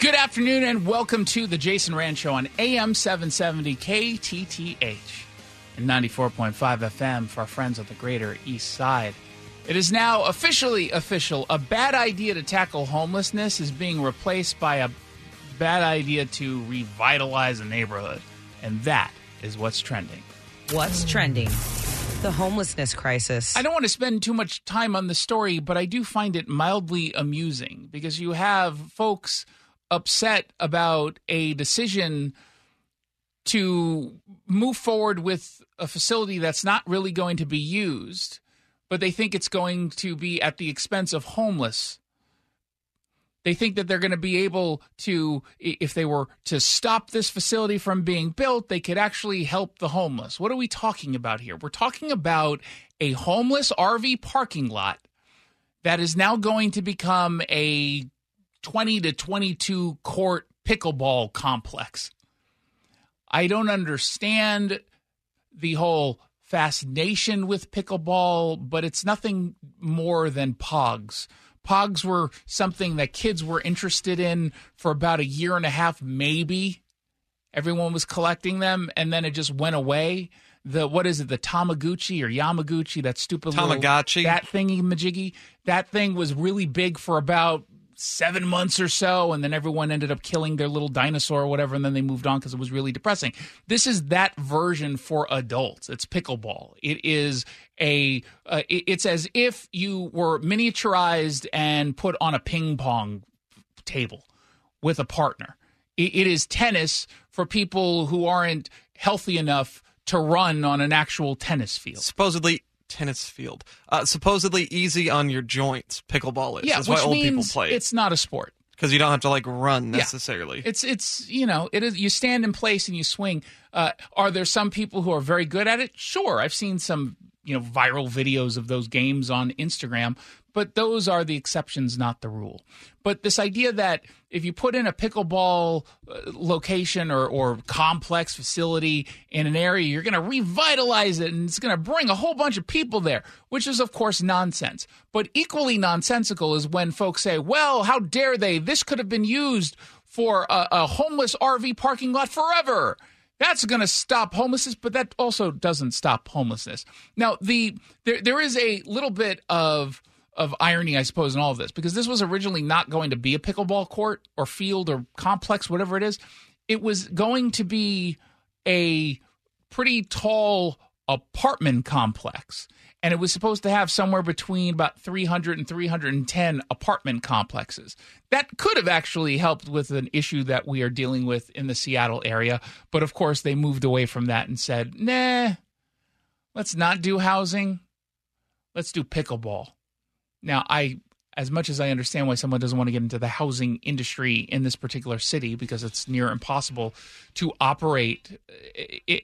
Good afternoon and welcome to the Jason Rantz Show on AM 770 KTTH and 94.5 FM for our friends on the greater East Side. It is now officially official. A bad idea to tackle homelessness is being replaced by a bad idea to revitalize a neighborhood. And that is what's trending. What's trending? The homelessness crisis. I don't want to spend too much time on the story, but I do find it mildly amusing because you have folks upset about a decision to move forward with a facility that's not really going to be used, but they think it's going to be at the expense of homeless. They think that they're going to be able to, if they were to stop this facility from being built, they could actually help the homeless. What are we talking about here? We're talking about a homeless RV parking lot that is now going to become a 20 to 22 court pickleball complex. I don't understand the whole fascination with pickleball, but it's nothing more than pogs. Pogs were something that kids were interested in for about a year and a half, maybe. Everyone was collecting them, and then it just went away. The what is it? The Tamaguchi or Yamaguchi? That stupid Tamagotchi. Little, that thingy majiggy. That thing was really big for about seven months or so, and then everyone ended up killing their little dinosaur or whatever, and then they moved on because it was really depressing. This is that version for adults. It's pickleball. It is a. Uh, it's as if you were miniaturized and put on a ping pong table with a partner. it, it is tennis for people who aren't healthy enough to run on an actual tennis field. Supposedly tennis field. Uh, supposedly easy on your joints. Pickleball is. Yeah, That's which why old means people play it it's not a sport. because you don't have to like run Yeah. necessarily. It's it's you know it is you stand in place and you swing. Uh, are there some people who are very good at it? Sure, I've seen some you know viral videos of those games on Instagram, but those are the exceptions, not the rule. But this idea that if you put in a pickleball uh, location or, or complex facility in an area, you're going to revitalize it and it's going to bring a whole bunch of people there, which is, of course, nonsense. But equally nonsensical is when folks say, well, how dare they? This could have been used for a, a homeless RV parking lot forever. That's going to stop homelessness, but that also doesn't stop homelessness. Now, the there there is a little bit of of irony, I suppose, in all of this because this was originally not going to be a pickleball court or field or complex, whatever it is. It was going to be a pretty tall apartment complex. And it was supposed to have somewhere between about 300 and 310 apartment complexes. That could have actually helped with an issue that we are dealing with in the Seattle area. But of course, they moved away from that and said, nah, let's not do housing. Let's do pickleball. Now, I, as much as I understand why someone doesn't want to get into the housing industry in this particular city because it's near impossible to operate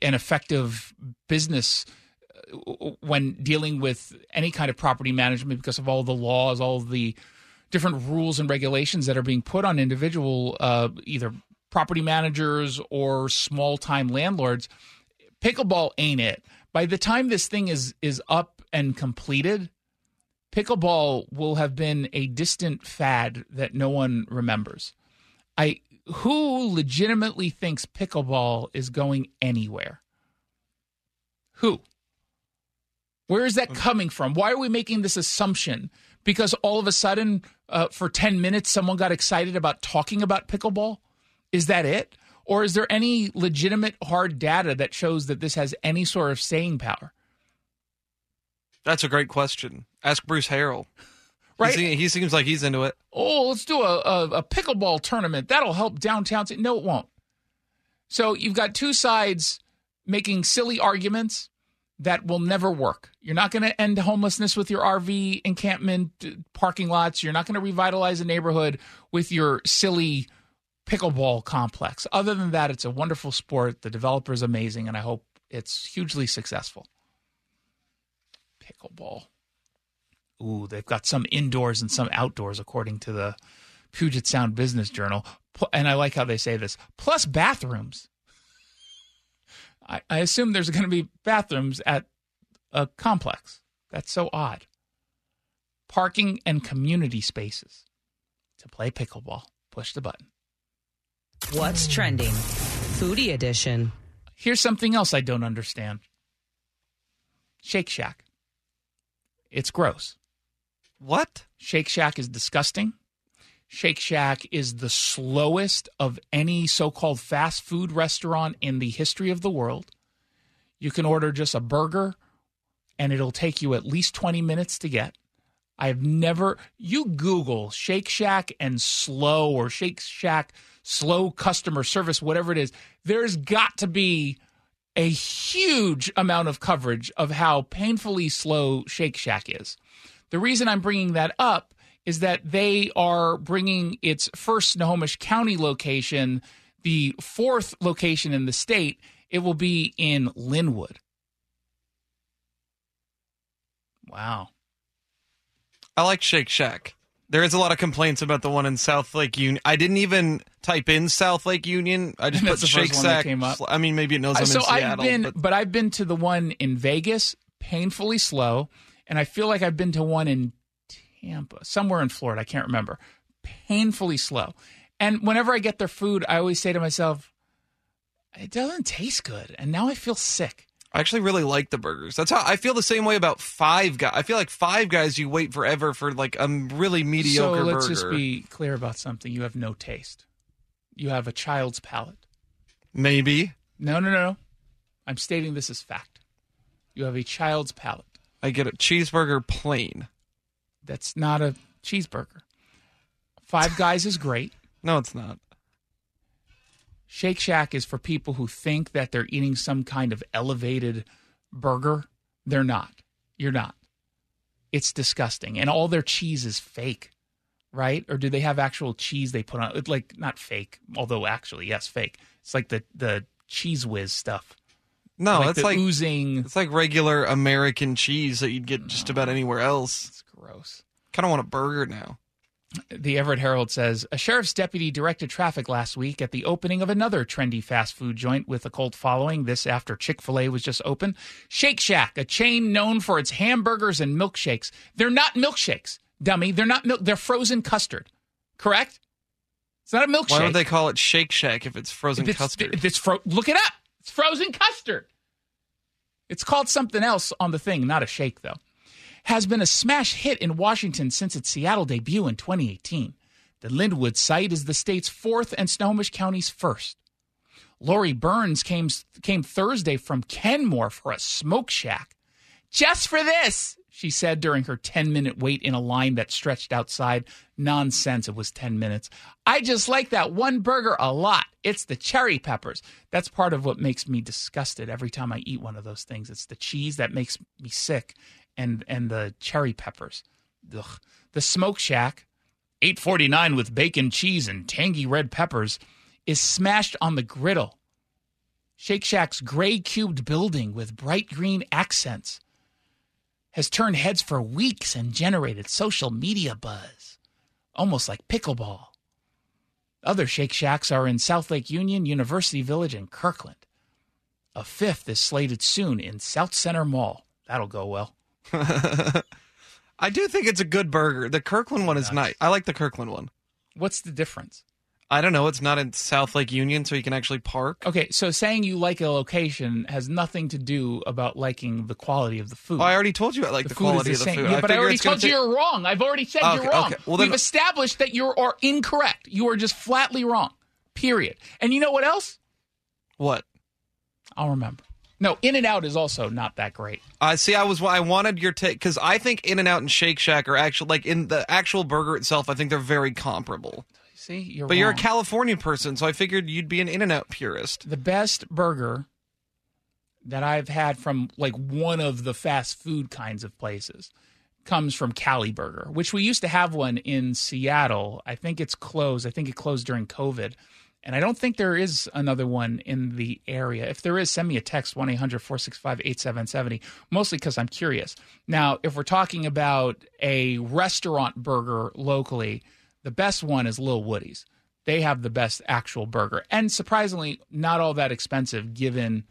an effective business uh, when dealing with any kind of property management because of all the laws, all the different rules and regulations that are being put on individual uh, either property managers or small time landlords. Pickleball ain't it. By the time this thing is is up and completed, pickleball will have been a distant fad that no one remembers. I who legitimately thinks pickleball is going anywhere? Who? Where is that coming from? Why are we making this assumption? Because all of a sudden, uh, for 10 minutes, someone got excited about talking about pickleball? Is that it? Or is there any legitimate hard data that shows that this has any sort of staying power? That's a great question. Ask Bruce Harrell. Right? He, he seems like he's into it. oh, let's do a, a, a pickleball tournament. That'll help downtown. Ci-" No, it won't. So you've got two sides making silly arguments that will never work. You're not going to end homelessness with your RV encampment parking lots. You're not going to revitalize a neighborhood with your silly pickleball complex. Other than that, it's a wonderful sport. The developer is amazing, and I hope it's hugely successful. Pickleball. Ooh, they've got some indoors and some outdoors, according to the Puget Sound Business Journal. And I like how they say this plus bathrooms. I, I assume there's going to be bathrooms at a complex. That's so odd. Parking and community spaces to play pickleball. Push the button. What's trending? Foodie edition. Here's something else I don't understand Shake Shack. It's gross. What? Shake Shack is disgusting. Shake Shack is the slowest of any so called fast food restaurant in the history of the world. You can order just a burger and it'll take you at least 20 minutes to get. I've never, you Google Shake Shack and slow or Shake Shack slow customer service, whatever it is, there's got to be a huge amount of coverage of how painfully slow Shake Shack is. The reason I'm bringing that up is that they are bringing its first Snohomish County location, the fourth location in the state. It will be in Lynnwood. Wow. I like Shake Shack. There is a lot of complaints about the one in South Lake Union. I didn't even type in South Lake Union. I just put the first Shake Shack. came up. I mean, maybe it knows I'm so in I've been, but but I've been to the one in Vegas, painfully slow, and I feel like I've been to one in Tampa, somewhere in Florida. I can't remember. Painfully slow. And whenever I get their food, I always say to myself, it doesn't taste good. And now I feel sick. I actually really like the burgers. That's how I feel the same way about Five Guys. I feel like Five Guys, you wait forever for like a really mediocre burger. so let's burger. just be clear about something. You have no taste. You have a child's palate. Maybe No, no, no. I'm stating this as fact. You have a child's palate. I get a cheeseburger plain. That's not a cheeseburger. Five Guys is great. No, it's not. Shake Shack is for people who think that they're eating some kind of elevated burger. They're not. You're not. It's disgusting. And all their cheese is fake, right? Or do they have actual cheese they put on? Like, not fake, although actually, yes, fake. It's like the, the Cheez Whiz stuff. No, like it's like oozing. it's like regular American cheese that you'd get mm. just about anywhere else. It's gross. Kind of want a burger now. The Everett Herald says a sheriff's deputy directed traffic last week at the opening of another trendy fast food joint with a cult following. This after Chick fil A was just open. Shake Shack, a chain known for its hamburgers and milkshakes. They're not milkshakes, dummy. They're not milk. They're frozen custard. Correct? It's not a milkshake. Why would they call it Shake Shack if it's frozen It's- custard? It's fro- look it up. It's frozen custard. It's called something else on the thing, not a shake though. Has been a smash hit in Washington since its Seattle debut in 2018. The Lynnwood site is the state's fourth and Snohomish County's first. Lori Burns came came Thursday from Kenmore for a SmokeShack. Just for this, she said during her 10 minute wait in a line that stretched outside. Nonsense, it was 10 minutes. I just like that one burger a lot. It's the cherry peppers. That's part of what makes me disgusted every time I eat one of those things. It's the cheese that makes me sick and and the cherry peppers. Ugh. The SmokeShack, 849 with bacon, cheese, and tangy red peppers, is smashed on the griddle. Shake Shack's gray cubed building with bright green accents has turned heads for weeks and generated social media buzz, almost like pickleball. Other Shake Shacks are in South Lake Union, University Village, and Kirkland. A fifth is slated soon in Southcenter Mall. That'll go well. I do think it's a good burger. The Kirkland one is nice. I like the Kirkland one. What's the difference? I don't know. It's not in South Lake Union, so you can actually park. Okay, so saying you like a location has nothing to do about liking the quality of the food. Oh, I already told you I like the, food quality is of the the same. food. Yeah, but I already told you take- you're wrong. I've already said Okay, you're wrong. okay. Well, then- We've established that you are incorrect. You are just flatly wrong. Period. And you know what else? What? I'll remember. No, In and Out is also not that great. I see. I was. I wanted your take because I think In and Out and Shake Shack are actually like in the actual burger itself. I think they're very comparable. See, you're But you're a. California person, so I figured you'd be an In and Out purist. the best burger that I've had from like one of the fast food kinds of places comes from Cali Burger, which we used to have one in Seattle. I think it's closed. I think it closed during COVID. And I don't think there is another one in the area. If there is, send me a text 1 800 465 8770, mostly because I'm curious. Now, if we're talking about a restaurant burger locally, the best one is Lil Woody's. They have the best actual burger. And surprisingly, not all that expensive given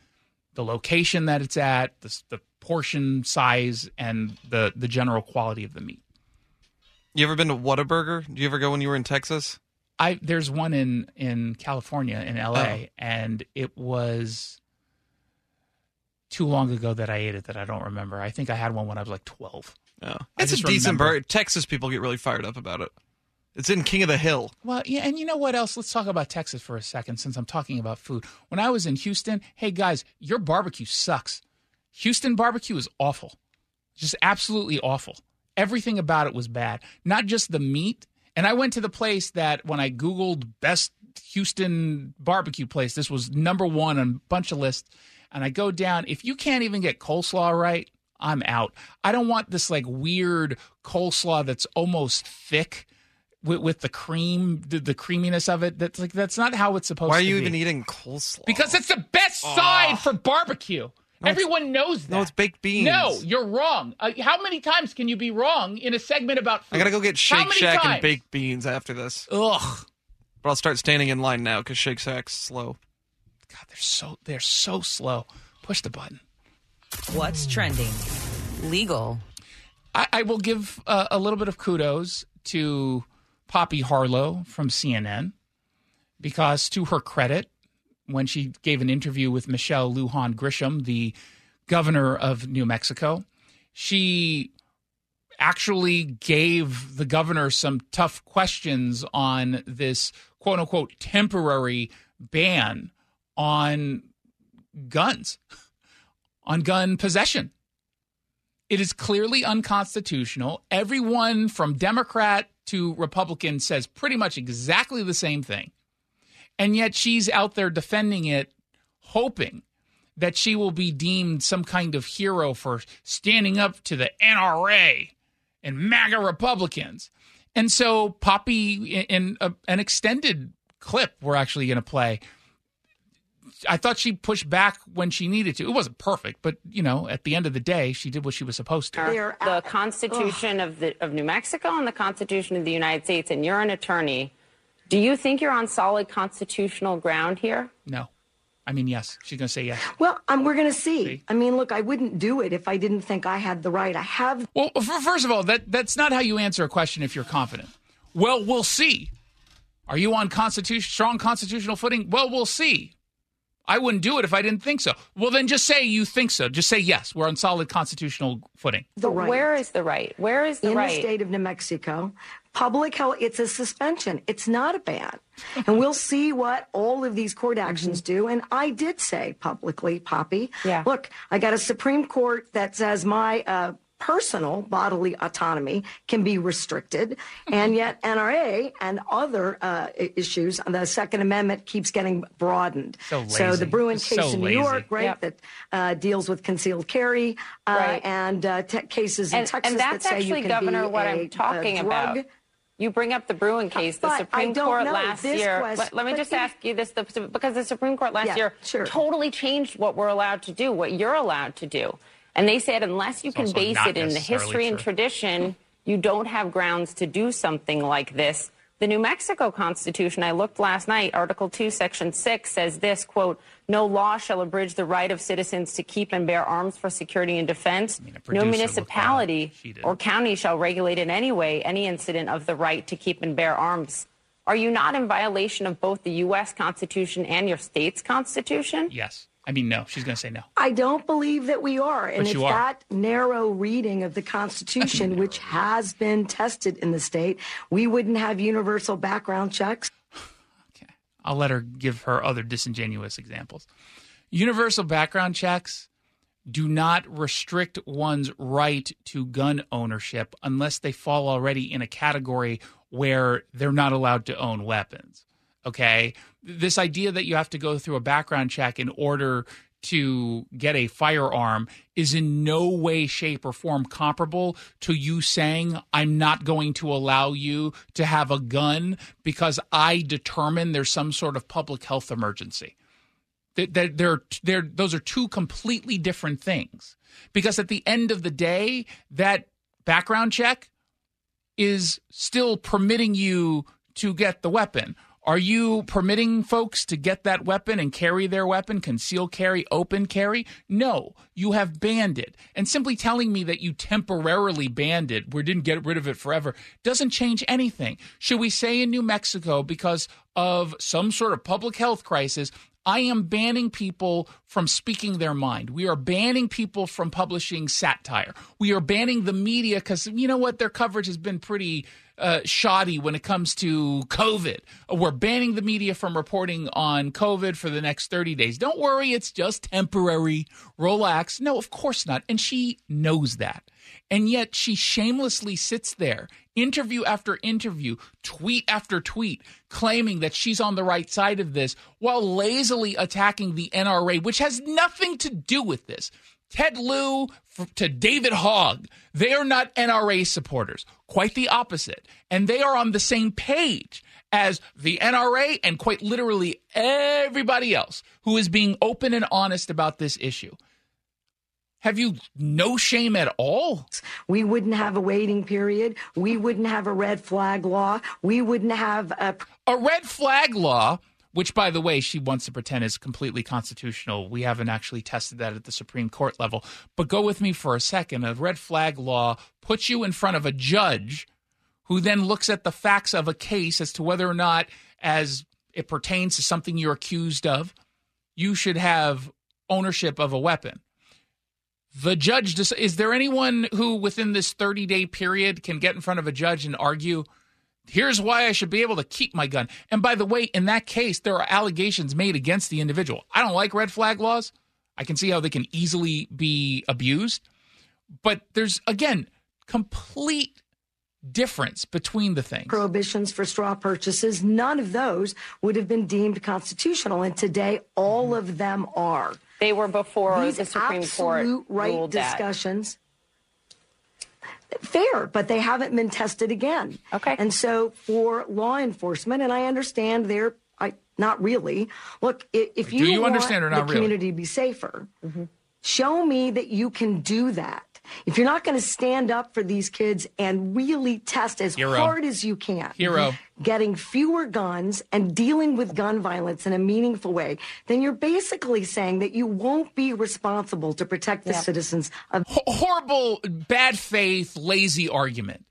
the location that it's at, the, the portion size, and the, the general quality of the meat. You ever been to Whataburger? Do you ever go when you were in Texas? I there's one in in California in LA, Oh. and it was too long ago that I ate it that I don't remember. I think I had one when I was like 12. Yeah. I It's a decent bird. Texas people get really fired up about it. It's in King of the Hill. Well, yeah, and you know what else? Let's talk about Texas for a second since I'm talking about food. When I was in Houston, hey guys, your barbecue sucks. Houston barbecue is awful. Just absolutely awful. Everything about it was bad. Not just the meat. And I went to the place that when I Googled best Houston barbecue place, this was number one on a bunch of lists. And I go down, if you can't even get coleslaw right, I'm out. I don't want this like weird coleslaw that's almost thick with, with the cream, the, the creaminess of it. That's like that's not how it's supposed to be. Why are to you be. even eating coleslaw? Because it's the best side for barbecue. Everyone knows that. no, it's baked beans. No, you're wrong. Uh, how many times can you be wrong in a segment about food? I gotta go get Shake Shack times? and baked beans after this. Ugh. But I'll start standing in line now because Shake Shack's slow. God, they're so they're so slow. Push the button. What's trending? Legal. I, I will give uh, a little bit of kudos to Poppy Harlow from CNN because, to her credit, when she gave an interview with Michelle Lujan Grisham, the governor of New Mexico, she actually gave the governor some tough questions on this quote unquote temporary ban on guns, on gun possession. It is clearly unconstitutional. Everyone from Democrat to Republican says pretty much exactly the same thing. And yet she's out there defending it, hoping that she will be deemed some kind of hero for standing up to the NRA and MAGA Republicans. And so, Poppy, in, in a, an extended clip, we're actually going to play. I thought she pushed back when she needed to. It wasn't perfect, but you know, at the end of the day, she did what she was supposed to. They're the out- Constitution of the of New Mexico and the Constitution of the United States, and you're an attorney. Do you think you're on solid constitutional ground here? No, I mean yes. She's going to say yes. Well, um, we're going to see. See? I mean, look, I wouldn't do it if I didn't think I had the right. I have Well, f- first of all, that that's not how you answer a question if you're confident. Well, we'll see. Are you on constitution strong constitutional footing? Well, we'll see. I wouldn't do it if I didn't think so. Well, then just say you think so. Just say yes. We're on solid constitutional footing. the right. Where is the right? Where is the in right? In the state of New Mexico. Public health, it's a suspension. It's not a ban. and we'll see what all of these court actions do. And I did say publicly, Poppy, Yeah. look, I got a Supreme Court that says my uh, personal bodily autonomy can be restricted. and yet NRA and other uh, issues, the Second Amendment keeps getting broadened. So the lazy. Bruen So case in New lazy. York, right, Yep. that uh, deals with concealed carry uh, Right. and uh, te- cases in and, Texas and that's that say actually, you can Governor, what i I'm talking about. You bring up the Bruen case. The But Supreme Court know. last This year. quest- let, let me just it- ask you this: the, because the Supreme Court last Yeah, year sure. totally changed what we're allowed to do, what you're allowed to do, and they said unless you can base it in the history and tradition, you don't have grounds to do something like this. The New Mexico Constitution, I looked last night, Article 2, Section 6 says this, quote, no law shall abridge the right of citizens to keep and bear arms for security and defense. mean, no producer looked that up. municipality or county shall regulate in any way any incident of the right to keep and bear arms. Are you not in violation of both the U.S. Constitution and your state's Constitution? Yes. I mean no. She's going to say no. I don't believe that we are. And But that narrow reading of the Constitution, which has been tested in the state, we wouldn't have universal background checks. Okay. I'll let her give her other disingenuous examples. Universal background checks do not restrict one's right to gun ownership unless they fall already in a category where they're not allowed to own weapons. Okay? This idea that you have to go through a background check in order to get a firearm is in no way, shape, or form comparable to you saying, I'm not going to allow you to have a gun because I determine there's some sort of public health emergency. They're, they're, they're, those are two completely different things. Because at the end of the day, that background check is still permitting you to get the weapon. Are you permitting folks to get that weapon and carry their weapon, conceal carry, open carry? No, you have banned it. And simply telling me that you temporarily banned it, we didn't get rid of it forever, doesn't change anything. Should we say in New Mexico, because of some sort of public health crisis, I am banning people from speaking their mind. We are banning people from publishing satire. We are banning the media because you know what? Their coverage has been pretty uh, shoddy when it comes to COVID. We're banning the media from reporting on COVID for the next 30 days. Don't worry, it's just temporary. Relax. No, of course not. And she knows that. And yet she shamelessly sits there, interview after interview, tweet after tweet, claiming that she's on the right side of this while lazily attacking the NRA, which has nothing to do with this. Ted Lieu to David Hogg, they are not NRA supporters. Quite the opposite. And they are on the same page as the NRA and quite literally everybody else who is being open and honest about this issue. Have you no shame at all? We wouldn't have a waiting period. We wouldn't have a red flag law. We wouldn't have a. A red flag law, which, by the way, she wants to pretend is completely constitutional. We haven't actually tested that at the Supreme Court level. But go with me for a second. A red flag law puts you in front of a judge who then looks at the facts of a case as to whether or not, as it pertains to something you're accused of, you should have ownership of a weapon the judge is there anyone who within this 30 day period can get in front of a judge and argue here's why i should be able to keep my gun and by the way in that case there are allegations made against the individual i don't like red flag laws i can see how they can easily be abused but there's again complete difference between the things. Prohibitions for straw purchases, none of those would have been deemed constitutional. And today, all of them are. They were before These the Supreme Court right discussions. That. Fair, but they haven't been tested again. Okay. And so for law enforcement, and I understand they're I, not really. Look, if you, do you want understand or not the community to be safer, mm-hmm. show me that you can do that. If you're not going to stand up for these kids and really test as Hero. hard as you can, Hero. getting fewer guns and dealing with gun violence in a meaningful way, then you're basically saying that you won't be responsible to protect the citizens of H- horrible, bad faith, lazy argument.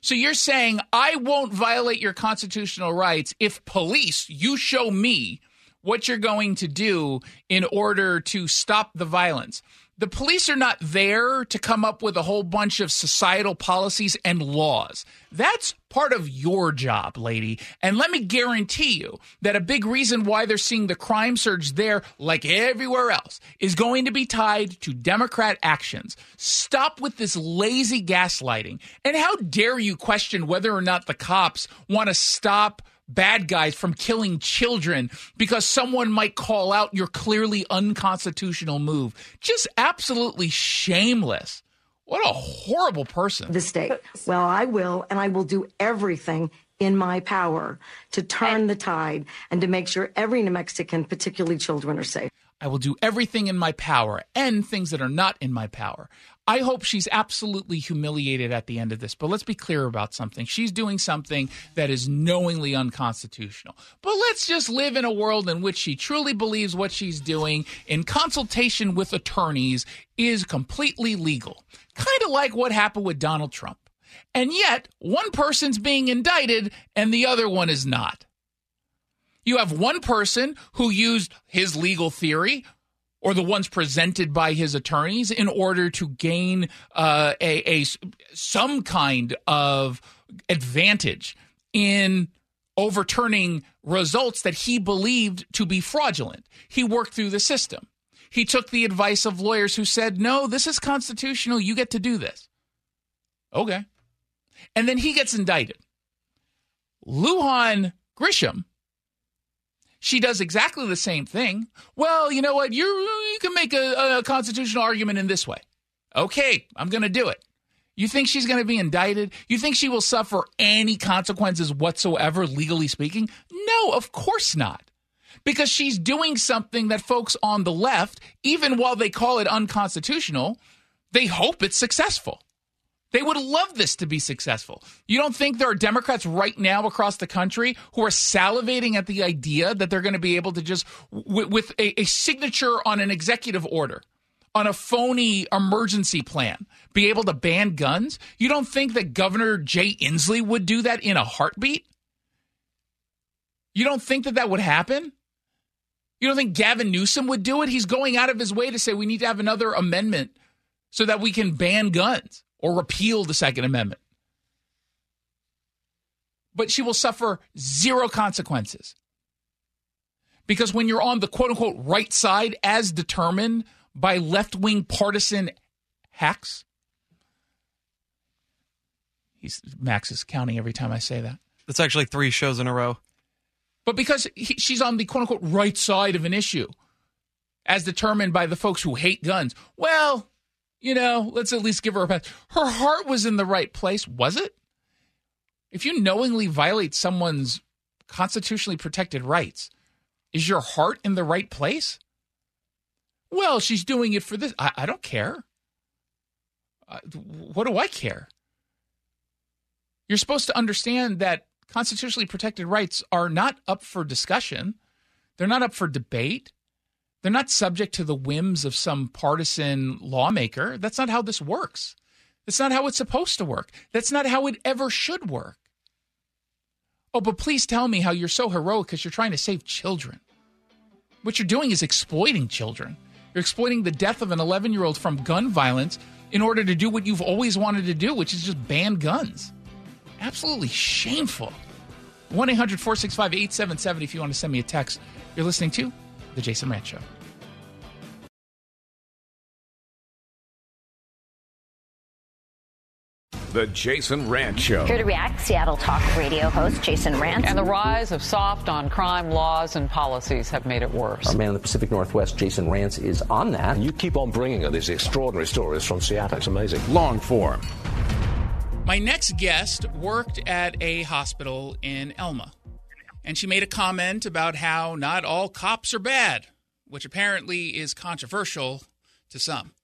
So you're saying I won't violate your constitutional rights if police, you show me what you're going to do in order to stop the violence the police are not there to come up with a whole bunch of societal policies and laws. That's part of your job, lady. And let me guarantee you that a big reason why they're seeing the crime surge there, like everywhere else, is going to be tied to Democrat actions. Stop with this lazy gaslighting. And how dare you question whether or not the cops want to stop bad guys from killing children because someone might call out your clearly unconstitutional move. Just absolutely shameless. What a horrible person. The state. Well, I will, and I will do everything in my power to turn the tide and to make sure every New Mexican, particularly children, are safe. I will do everything in my power and things that are not in my power. I hope she's absolutely humiliated at the end of this. But let's be clear about something. She's doing something that is knowingly unconstitutional. But let's just live in a world in which she truly believes what she's doing in consultation with attorneys is completely legal. Kind of like what happened with Donald Trump. And yet, one person's being indicted and the other one is not. You have one person who used his legal theory or the ones presented by his attorneys in order to gain uh, a, a some kind of advantage in overturning results that he believed to be fraudulent. He worked through the system. He took the advice of lawyers who said, "No, this is constitutional. You get to do this." Okay. And then he gets indicted. Lujan Grisham she does exactly the same thing. Well, you know what? You you can make a, a constitutional argument in this way. Okay, I'm going to do it. You think she's going to be indicted? You think she will suffer any consequences whatsoever, legally speaking? No, of course not. Because she's doing something that folks on the left, even while they call it unconstitutional, they hope it's successful. They would love this to be successful. You don't think there are Democrats right now across the country who are salivating at the idea that they're going to be able to just, w- with a, a signature on an executive order, on a phony emergency plan, be able to ban guns? You don't think that Governor Jay Inslee would do that in a heartbeat? You don't think that that would happen? You don't think Gavin Newsom would do it? He's going out of his way to say we need to have another amendment so that we can ban guns or repeal the Second Amendment. But she will suffer zero consequences. Because when you're on the quote unquote right side, as determined by left wing partisan hacks, he's, Max is counting every time I say that. That's actually three shows in a row. But because he, she's on the quote unquote right side of an issue, as determined by the folks who hate guns, well, you know, let's at least give her a pass. Her heart was in the right place, was it? If you knowingly violate someone's constitutionally protected rights, is your heart in the right place? Well, she's doing it for this. I, I don't care. Uh, what do I care? You're supposed to understand that constitutionally protected rights are not up for discussion. They're not up for debate. They're not subject to the whims of some partisan lawmaker. That's not how this works. That's not how it's supposed to work. That's not how it ever should work. Oh, but please tell me how you're so heroic because you're trying to save children. What you're doing is exploiting children. You're exploiting the death of an 11 year old from gun violence in order to do what you've always wanted to do, which is just ban guns. Absolutely shameful. 1 800 465 8770 if you want to send me a text. You're listening to The Jason Rantz The Jason Rantz Show. Here to react, Seattle Talk radio host Jason Rantz. And the rise of soft on crime laws and policies have made it worse. Our man in the Pacific Northwest, Jason Rantz, is on that. You keep on bringing her these extraordinary stories from Seattle. It's amazing. Long form. My next guest worked at a hospital in Elma, and she made a comment about how not all cops are bad, which apparently is controversial to some.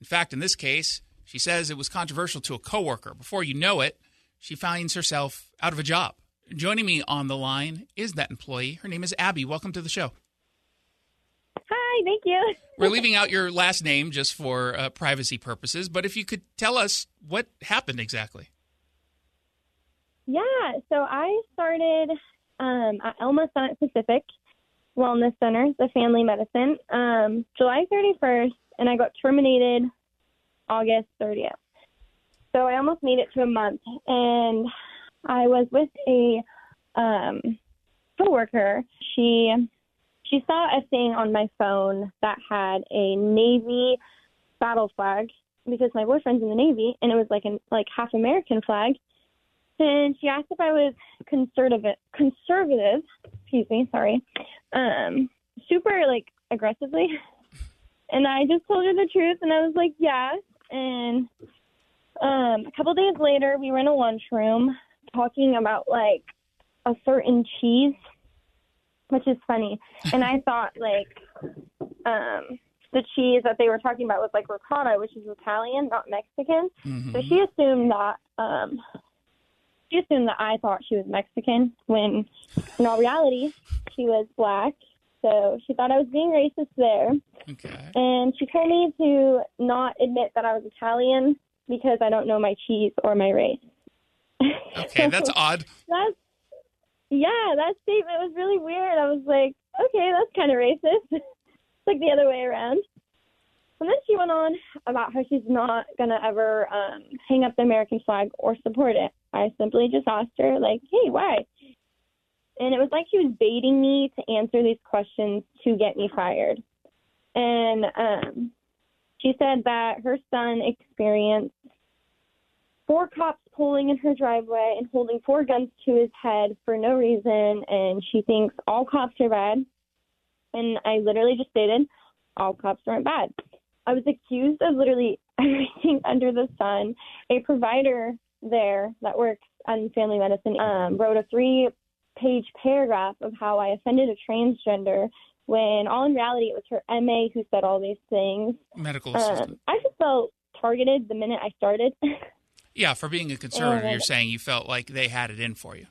In fact, in this case, she says it was controversial to a coworker. Before you know it, she finds herself out of a job. Joining me on the line is that employee. Her name is Abby. Welcome to the show. Hi, thank you. We're leaving out your last name just for uh, privacy purposes, but if you could tell us what happened exactly. Yeah, so I started um, at Elma Summit Pacific Wellness Center, the family medicine, um, July 31st, and I got terminated August 30th. So I almost made it to a month, and I was with a um, coworker. She she saw a thing on my phone that had a Navy battle flag because my boyfriend's in the Navy, and it was like an like half American flag. And she asked if I was conservative, conservative, excuse me, sorry, um, super like aggressively. And I just told her the truth, and I was like, yeah. And um, a couple days later, we were in a lunchroom talking about like a certain cheese, which is funny. And I thought like um, the cheese that they were talking about was like ricotta, which is Italian, not Mexican. Mm-hmm. So she assumed that um, she assumed that I thought she was Mexican when in all reality she was black. So she thought I was being racist there. Okay. And she told me to not admit that I was Italian because I don't know my cheese or my race. Okay, that's odd. That's yeah, that statement was really weird. I was like, okay, that's kind of racist. it's like the other way around. And then she went on about how she's not gonna ever um, hang up the American flag or support it. I simply just asked her, like, hey, why? And it was like she was baiting me to answer these questions to get me fired. And um, she said that her son experienced four cops pulling in her driveway and holding four guns to his head for no reason, and she thinks all cops are bad. And I literally just stated, all cops aren't bad. I was accused of literally everything under the sun. A provider there that works on family medicine um, wrote a three page paragraph of how I offended a transgender when all in reality it was her MA who said all these things. Medical assistant. Um, I just felt targeted the minute I started. Yeah, for being a conservative, And- you're saying you felt like they had it in for you.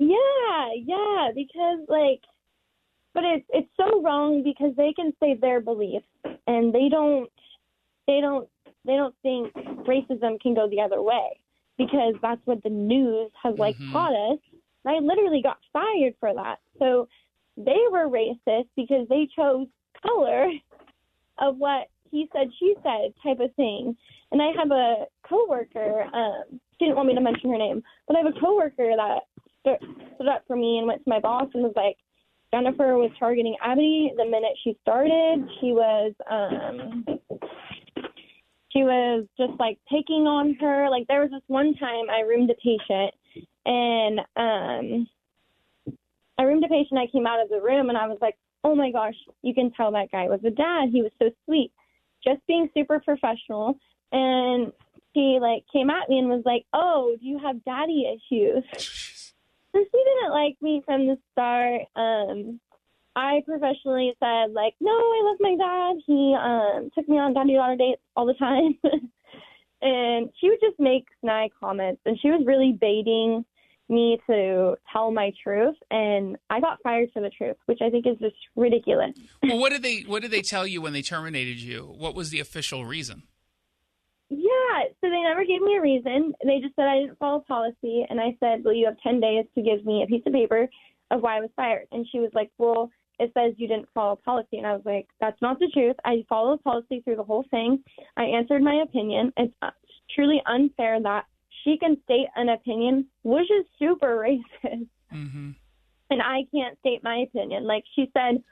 Yeah, yeah, because like, but it's it's so wrong because they can say their beliefs and they don't, they don't, they don't think racism can go the other way because that's what the news has like Mhm. taught us. And I literally got fired for that. So they were racist because they chose color of what he said, she said type of thing. And I have a coworker. Um, she didn't want me to mention her name, but I have a coworker that stood, up for me and went to my boss and was like, Jennifer was targeting Abby the minute she started. She was um she was just like taking on her. Like there was this one time I roomed a patient and um I roomed a patient, I came out of the room and I was like, Oh my gosh, you can tell that guy was a dad. He was so sweet. Just being super professional and she like came at me and was like, "Oh, do you have daddy issues?" So she didn't like me from the start. Um, I professionally said like, "No, I love my dad. He um took me on daddy daughter dates all the time." and she would just make snide comments, and she was really baiting me to tell my truth, and I got fired for the truth, which I think is just ridiculous. Well, what did they what did they tell you when they terminated you? What was the official reason? Yeah, so they never gave me a reason. They just said I didn't follow policy, and I said, "Well, you have ten days to give me a piece of paper of why I was fired." And she was like, "Well, it says you didn't follow policy," and I was like, "That's not the truth. I followed policy through the whole thing. I answered my opinion. It's uh, truly unfair that she can state an opinion, which is super racist, Mm-hmm. and I can't state my opinion." Like she said,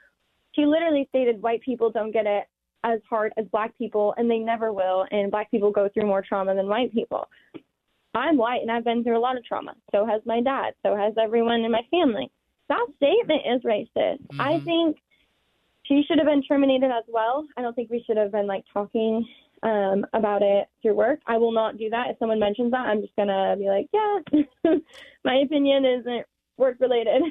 she literally stated white people don't get it as hard as black people and they never will and black people go through more trauma than white people. I'm white and i've been through a lot of trauma. So has my dad. So has everyone in my family. That statement is racist. I think she should have been terminated as well. I don't think we should have been like talking um about it through work i will not do that if someone mentions that i'm just gonna be like yeah my opinion isn't work related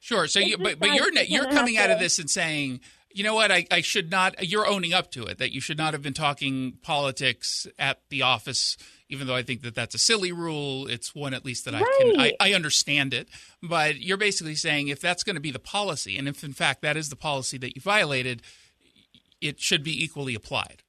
Sure. So, It's you, but but you're you you're coming out of this and saying, you know what, I, I should not. You're owning up to it that you should not have been talking politics at the office. Even though I think that that's a silly rule, it's one at least that I can I, I understand it. But you're basically saying if that's going to be the policy, and if in fact that is the policy that you violated, it should be equally applied.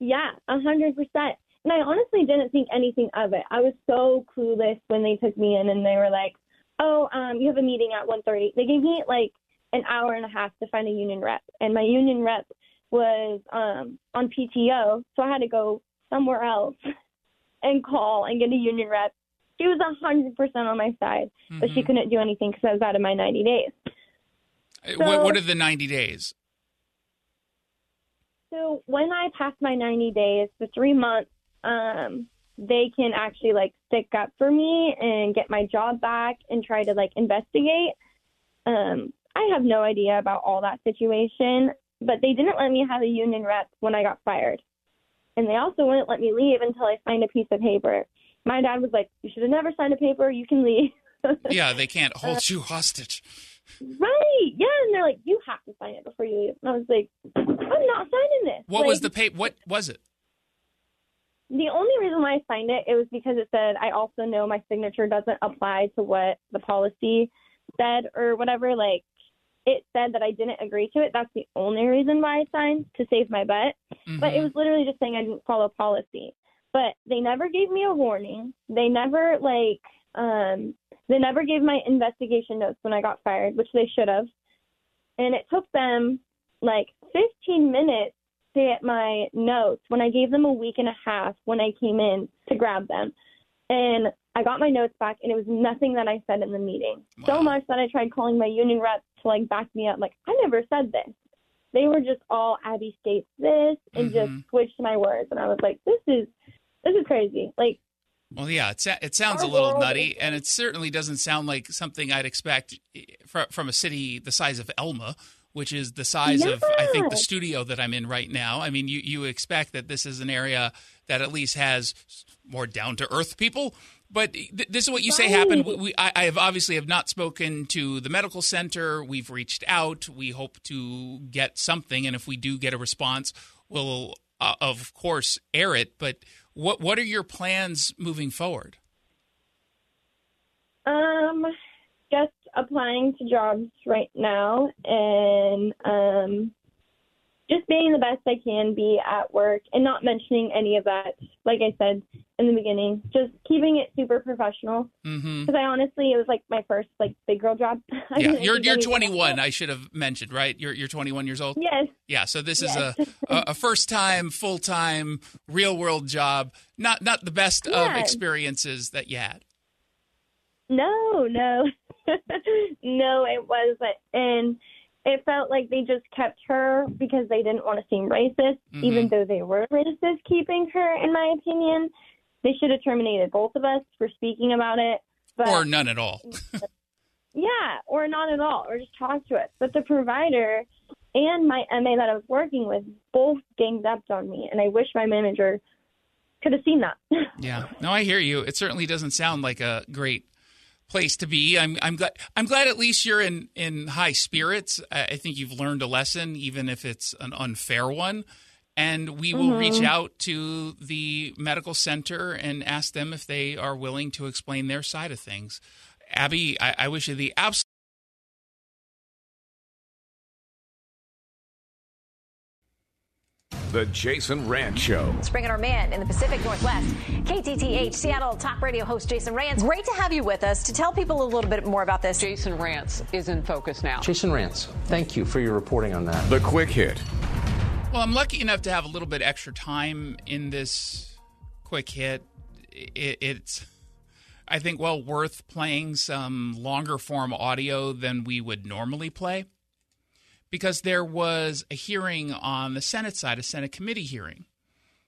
Yeah, a hundred percent. And I honestly didn't think anything of it. I was so clueless when they took me in and they were like, "Oh, um, you have a meeting at one thirty. They gave me like an hour and a half to find a union rep, and my union rep was um on PTO, so I had to go somewhere else and call and get a union rep. She was a hundred percent on my side, but she Mhm. couldn't do anything because I was out of my ninety days. Uh, what, what are the 90 days? So when I pass my 90 days, the three months, um, they can actually like stick up for me and get my job back and try to like investigate. Um, I have no idea about all that situation, but they didn't let me have a union rep when I got fired. And they also wouldn't let me leave until I signed a piece of paper. My dad was like, You should have never signed a paper, you can leave. Yeah, they can't hold you hostage. Right. Yeah. And they're like, You have to sign it before you leave. And I was like, I'm not signing this. What was the pay? What was it? The only reason why I signed it, it was because it said I also know my signature doesn't apply to what the policy said or whatever. Like it said that I didn't agree to it. That's the only reason why I signed to save my butt. But it was literally just saying I didn't follow policy. But they never gave me a warning. They never like um they never gave my investigation notes when I got fired, which they should have. And it took them like 15 minutes to get my notes when I gave them a week and a half when I came in to grab them. And I got my notes back and it was nothing that I said in the meeting. So much that I tried calling my union rep to like back me up. Like, I never said this. They were just all Abby states this and just mm-hmm. switched my words and I was like, This is this is crazy. Like Well, yeah, it, it sounds a little nutty, and it certainly doesn't sound like something I'd expect from, from a city the size of Elma, which is the size of, I think, the studio that I'm in right now. I mean, you, you expect that this is an area that at least has more down to earth people. But th- this is what you say happened. We, we, I, I have obviously have not spoken to the medical center. We've reached out. We hope to get something, and if we do get a response, we'll uh, of course air it. But What What are your plans moving forward? Um, just applying to jobs right now and um, just being the best I can be at work and not mentioning any of that. Like I said in the beginning, just keeping it super professional. Because Mm-hmm. I honestly, it was like my first like big girl job. Yeah, you're you're 21. I should have mentioned, right? You're you're 21 years old. Yes. Yeah, so this is Yes. a a, a first time, full time, real world job. Not not the best of experiences that you had. No, no, no, it wasn't. And it felt like they just kept her because they didn't want to seem racist, Mhm. even though they were racist keeping her, in my opinion. They should have terminated both of us for speaking about it. But or none at all. yeah, or not at all, or just talk to us. But the provider and my MA that I was working with both ganged up on me, and I wish my manager could have seen that. Yeah. No, I hear you. It certainly doesn't sound like a great place to be. I'm I'm glad I'm glad at least you're in in high spirits. I, think you've learned a lesson, even if it's an unfair one. And we will reach Mhm. out to the medical center and ask them if they are willing to explain their side of things. Abby, I, I wish you the absolute. The Jason Rantz Show. Let's bring in our man in the Pacific Northwest, KTTH Seattle talk radio host Jason Rantz. Great to have you with us to tell people a little bit more about this. Jason Rantz is in focus now. Jason Rantz, thank you for your reporting on that. The Quick Hit. Well, I'm lucky enough to have a little bit extra time in this quick hit. It, it's, I think, well worth playing some longer form audio than we would normally play because there was a hearing on the Senate side, a Senate committee hearing,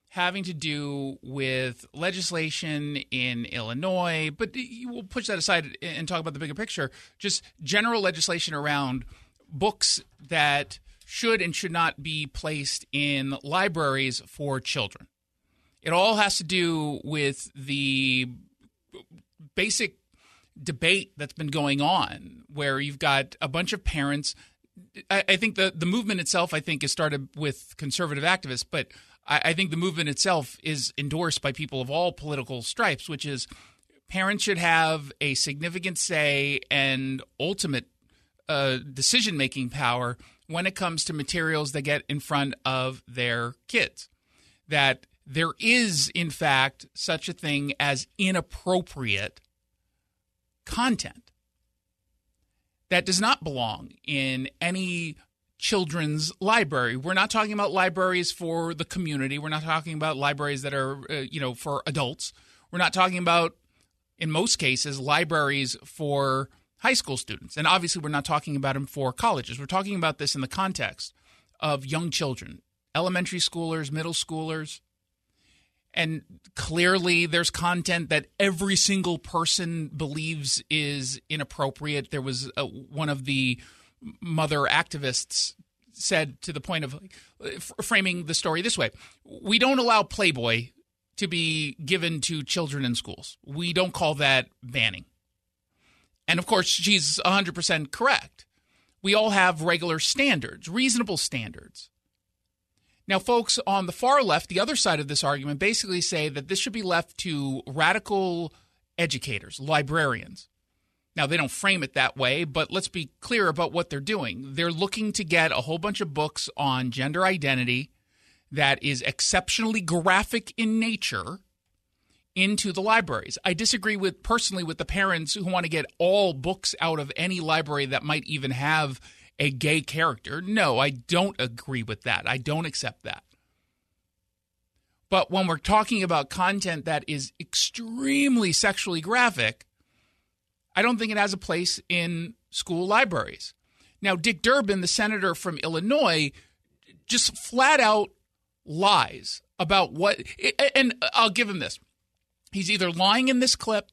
having to do with legislation in Illinois. But we'll push that aside and talk about the bigger picture. Just general legislation around books that should and should not be placed in libraries for children. It all has to do with the basic debate that's been going on, where you've got a bunch of parents. I, I think the, the movement itself, I think, has started with conservative activists, but I, I think the movement itself is endorsed by people of all political stripes, which is parents should have a significant say and ultimate uh, decision making power when it comes to materials that get in front of their kids. That there is, in fact, such a thing as inappropriate content that does not belong in any children's library. We're not talking about libraries for the community. We're not talking about libraries that are, uh, you know, for adults. We're not talking about, in most cases, libraries for high school students. And obviously, we're not talking about them for colleges. We're talking about this in the context of young children, elementary schoolers, middle schoolers. And clearly, there's content that every single person believes is inappropriate. There was a, one of the mother activists said to the point of uh, f- framing the story this way We don't allow Playboy to be given to children in schools. We don't call that banning. And of course, she's 100% correct. We all have regular standards, reasonable standards. Now, folks on the far left, the other side of this argument, basically say that this should be left to radical educators, librarians. Now, they don't frame it that way, but let's be clear about what they're doing. They're looking to get a whole bunch of books on gender identity that is exceptionally graphic in nature into the libraries. I disagree with personally with the parents who want to get all books out of any library that might even have a gay character. No, I don't agree with that. I don't accept that. But when we're talking about content that is extremely sexually graphic, I don't think it has a place in school libraries. Now, Dick Durbin, the senator from Illinois, just flat out lies about what, and I'll give him this. He's either lying in this clip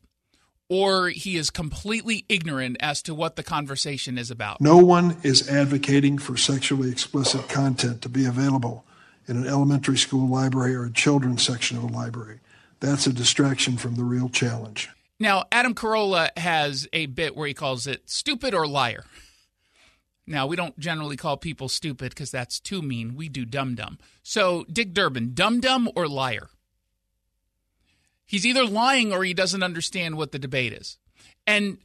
or he is completely ignorant as to what the conversation is about. No one is advocating for sexually explicit content to be available in an elementary school library or a children's section of a library. That's a distraction from the real challenge. Now, Adam Carolla has a bit where he calls it stupid or liar. Now, we don't generally call people stupid because that's too mean. We do dum dum. So, Dick Durbin, dum dum or liar? He's either lying or he doesn't understand what the debate is. And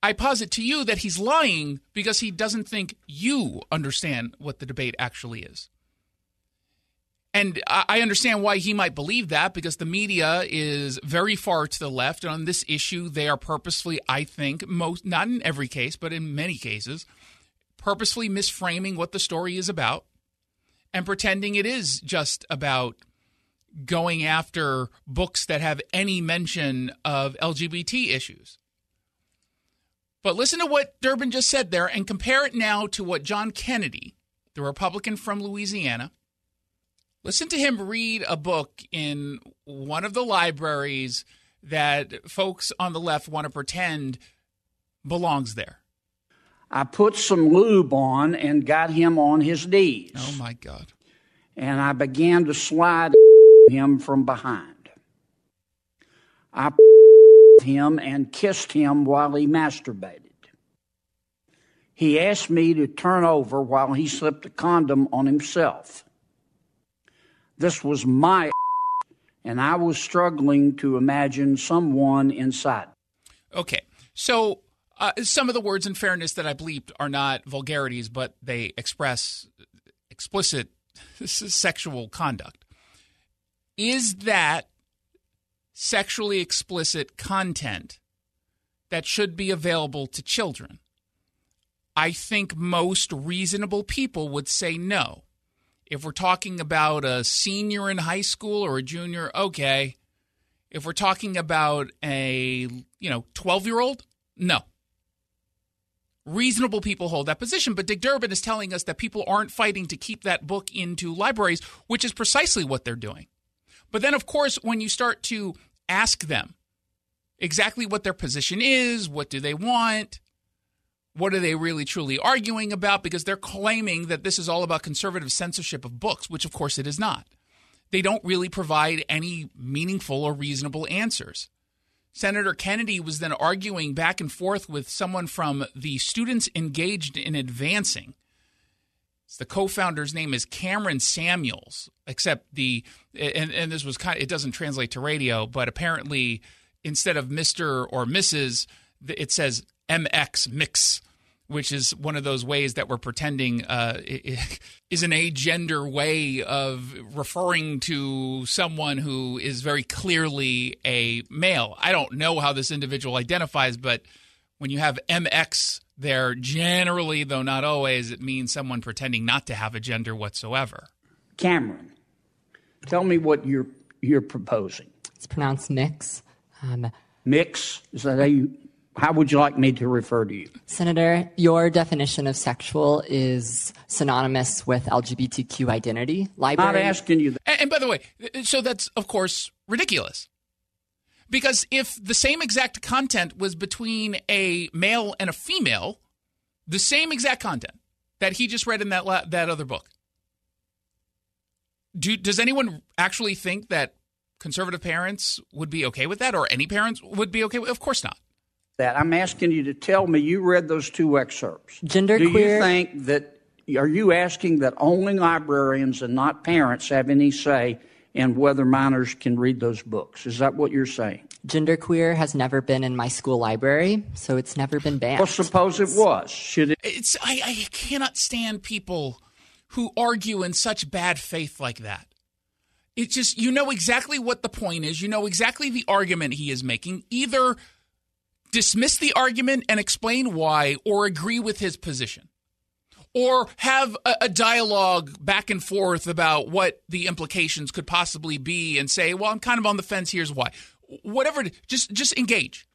I posit to you that he's lying because he doesn't think you understand what the debate actually is. And I understand why he might believe that because the media is very far to the left. And on this issue, they are purposefully, I think, most, not in every case, but in many cases, purposefully misframing what the story is about and pretending it is just about going after books that have any mention of LGBT issues. But listen to what Durbin just said there and compare it now to what John Kennedy, the Republican from Louisiana, listen to him read a book in one of the libraries that folks on the left want to pretend belongs there. I put some lube on and got him on his knees. Oh my God. And I began to slide him from behind. I him and kissed him while he masturbated. He asked me to turn over while he slipped a condom on himself. This was my and I was struggling to imagine someone inside. Okay. So uh, some of the words in fairness that I bleeped are not vulgarities, but they express explicit sexual conduct. Is that sexually explicit content that should be available to children? I think most reasonable people would say no. If we're talking about a senior in high school or a junior, okay. If we're talking about a, you know, 12-year-old, no. Reasonable people hold that position, but Dick Durbin is telling us that people aren't fighting to keep that book into libraries, which is precisely what they're doing. But then of course, when you start to ask them exactly what their position is, what do they want, what are they really truly arguing about? Because they're claiming that this is all about conservative censorship of books, which of course it is not. They don't really provide any meaningful or reasonable answers. Senator Kennedy was then arguing back and forth with someone from the Students Engaged in Advancing. The co-founder's name is Cameron Samuels, except the and, and this was kind of, it doesn't translate to radio, but apparently instead of Mr. or Mrs., it says MX mix, which is one of those ways that we're pretending uh, is an agender way of referring to someone who is very clearly a male. I don't know how this individual identifies, but when you have MX there, generally, though not always, it means someone pretending not to have a gender whatsoever. Cameron, tell me what you're you're proposing. It's pronounced mix. Um, mix is that how you how would you like me to refer to you? Senator, your definition of sexual is synonymous with LGBTQ identity. Library. Not asking you. That. And, and by the way, so that's of course ridiculous. Because if the same exact content was between a male and a female, the same exact content that he just read in that la- that other book, do, does anyone actually think that conservative parents would be okay with that, or any parents would be okay with? Of course not that. I'm asking you to tell me you read those two excerpts. Gender Do queer. you think that are you asking that only librarians and not parents have any say in whether minors can read those books? Is that what you're saying? Genderqueer has never been in my school library, so it's never been banned. Well, suppose it was. Should it? It's I, I cannot stand people who argue in such bad faith like that. It's just you know exactly what the point is. You know exactly the argument he is making. Either dismiss the argument and explain why, or agree with his position, or have a, a, dialogue back and forth about what the implications could possibly be, and say, "Well, I'm kind of on the fence. Here's why." Whatever, just just engage.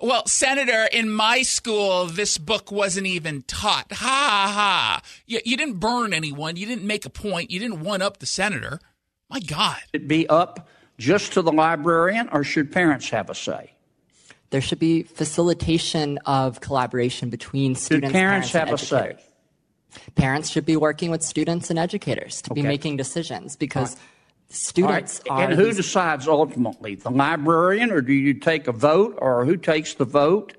Well, Senator, in my school, this book wasn't even taught. Ha ha ha! You, you didn't burn anyone. You didn't make a point. You didn't one up the senator. My God! It be up just to the librarian, or should parents have a say? There should be facilitation of collaboration between students. parents, parents have a say? Parents should be working with students and educators to okay. be making decisions because right. students right. And who decides ultimately? The librarian, or do you take a vote, or who takes the vote?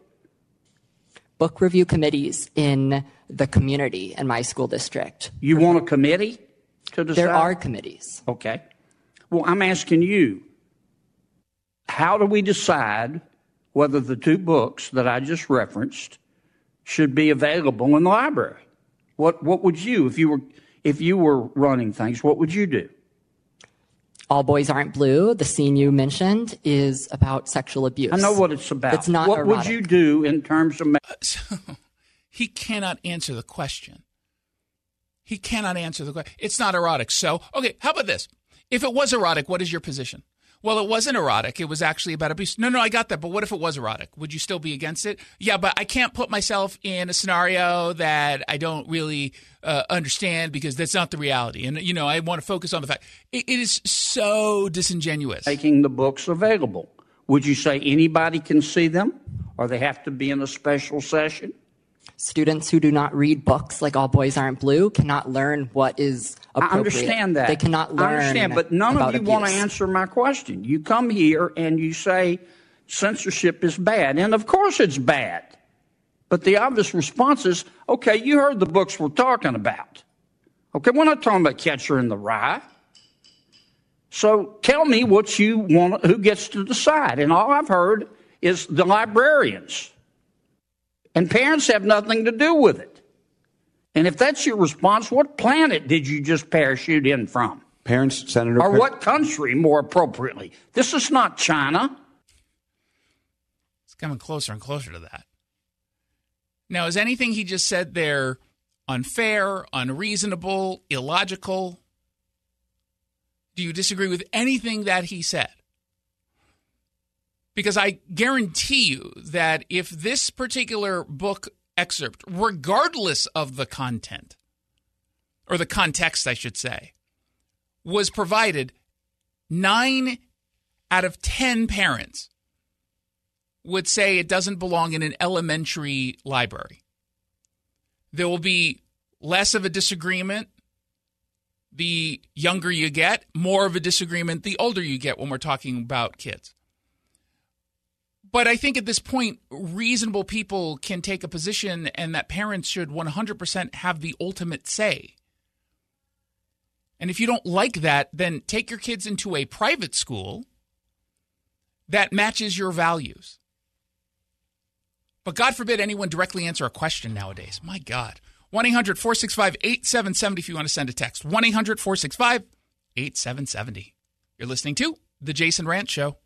Book review committees in the community in my school district. You want a committee to decide? There are committees. Okay. Well, I'm asking you how do we decide whether the two books that I just referenced should be available in the library? What what would you if you were if you were running things, what would you do? All Boys Aren't Blue, the scene you mentioned, is about sexual abuse. I know what it's about. It's not What would you do in terms of ma- uh, he cannot answer the question. He cannot answer the question. It's not erotic. So, okay, how about this? If it was erotic, what is your position? Well, it wasn't erotic. It was actually about abuse. No, no, I got that. But what if it was erotic? Would you still be against it? Yeah, but I can't put myself in a scenario that I don't really uh, understand because that's not the reality. And, you know, I want to focus on the fact it, it is so disingenuous. making the books available? Would you say anybody can see them or they have to be in a special session? Students who do not read books like All Boys Aren't Blue cannot learn what is appropriate. I understand that. They cannot learn. I understand, but none of you want to answer my question. You come here and you say censorship is bad, and of course it's bad. But the obvious response is, okay, you heard the books we're talking about. Okay, we're not talking about Catcher in the Rye. So tell me what you want, who gets to decide. And all I've heard is the librarians. And parents have nothing to do with it. And if that's your response, what planet did you just parachute in from? Parents, Senator. Or what country, more appropriately? This is not China. It's coming closer and closer to that. Now, is anything he just said there unfair, unreasonable, illogical? Do you disagree with anything that he said? Because I guarantee you that if this particular book excerpt, regardless of the content, or the context, I should say, was provided, nine out of 10 parents would say it doesn't belong in an elementary library. There will be less of a disagreement the younger you get, more of a disagreement the older you get when we're talking about kids. But I think at this point, reasonable people can take a position and that parents should 100% have the ultimate say. And if you don't like that, then take your kids into a private school that matches your values. But God forbid anyone directly answer a question nowadays. My God. 1 800 465 8770 if you want to send a text. 1 800 465 8770. You're listening to The Jason Rantz Show.